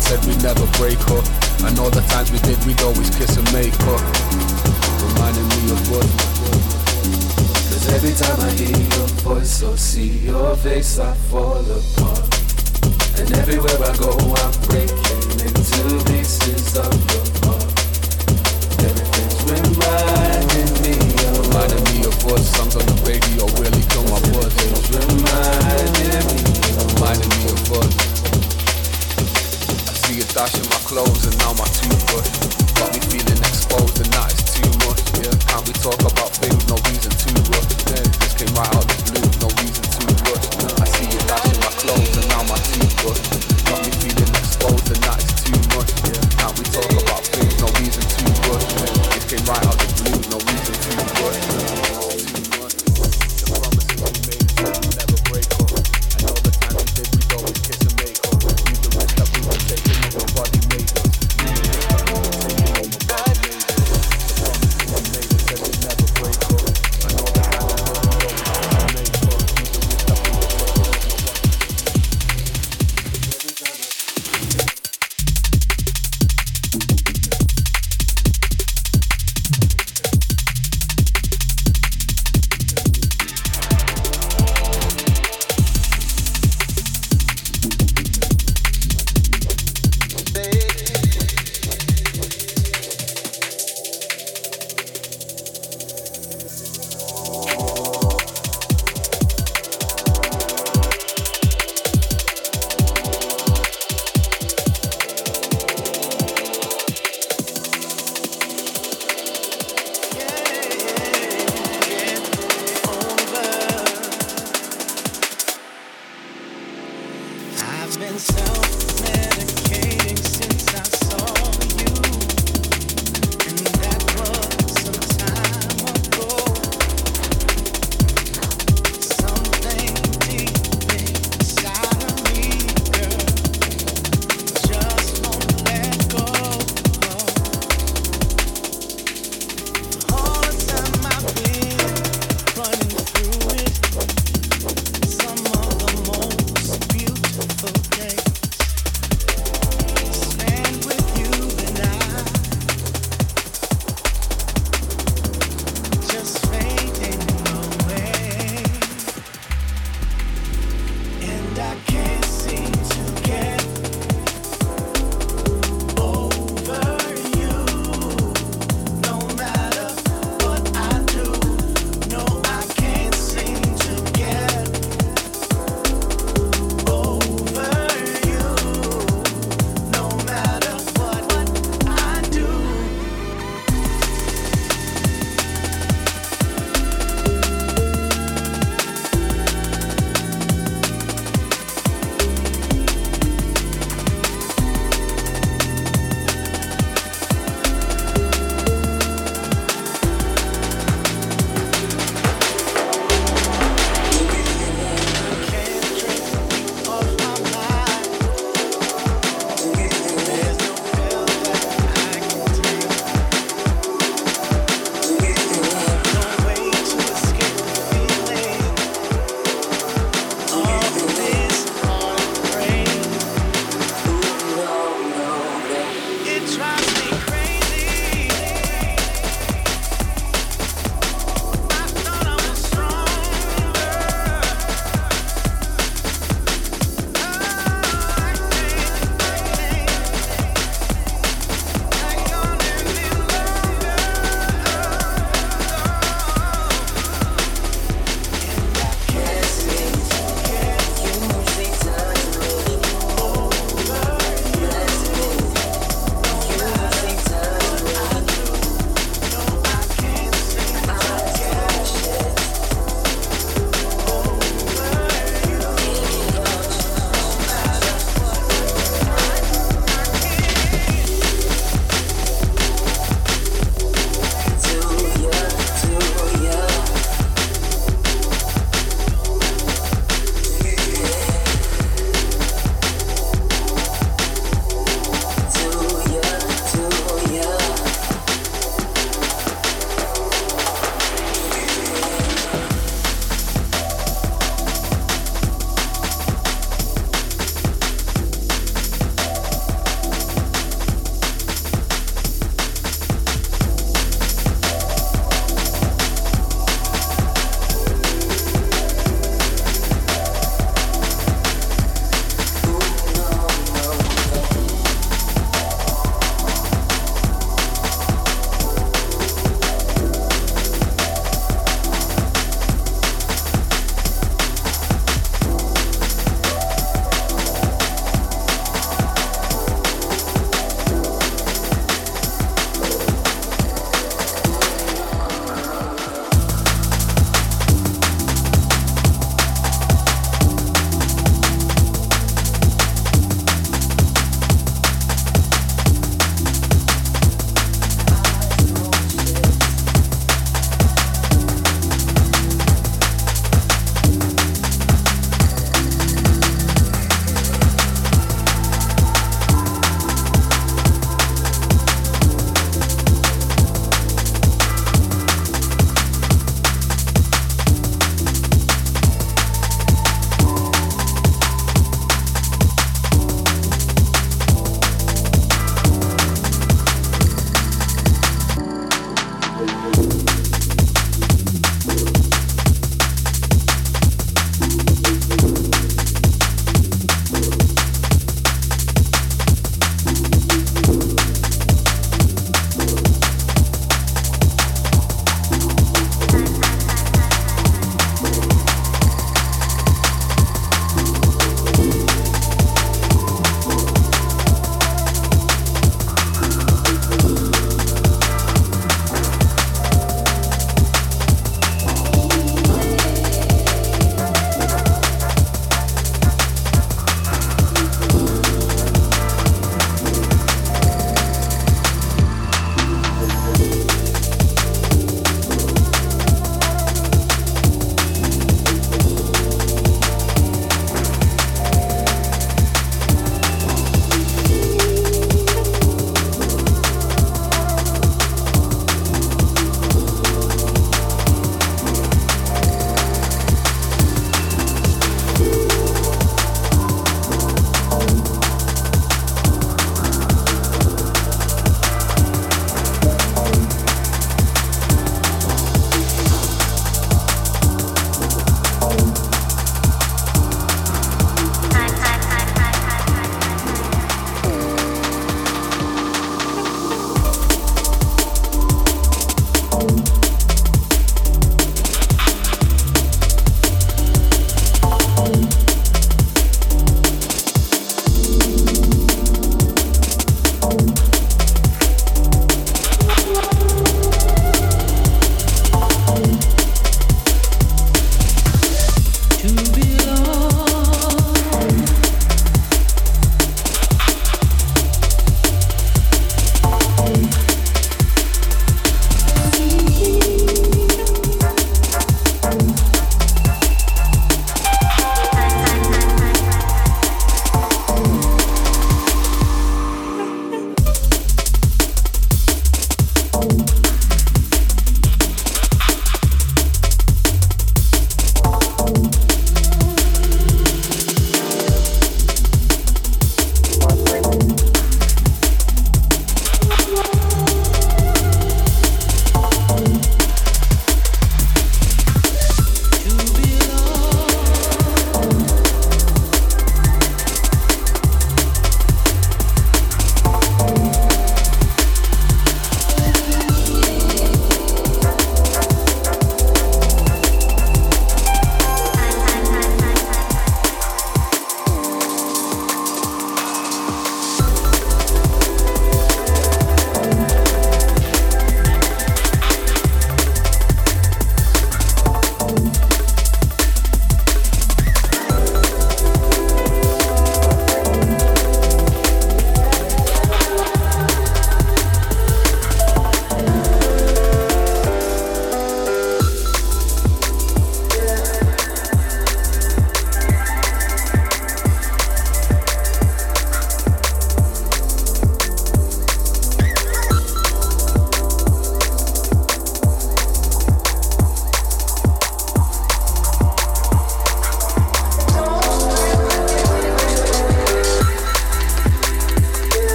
and said we'd never break up. And all the times we did, we'd always kiss and make up. Reminding me of what. Cause every time I hear your voice or see your face, I fall apart. And everywhere I go, I'm breaking into pieces of your heart. Everything's reminding me of. Reminding me of what songs on the radio really come my voice. Reminding me of. Reminding me of what. See you dash in my clothes and now my toothbrush. Got me feeling exposed and that is too much, yeah Can't we talk about things, no reason to rush, yeah This came right out of the blue, no reason to rush, nah. I see you dash in my clothes and now my toothbrush. Got me feeling exposed and that is too much, yeah Can't we talk about things, no reason to rush, yeah This came right out the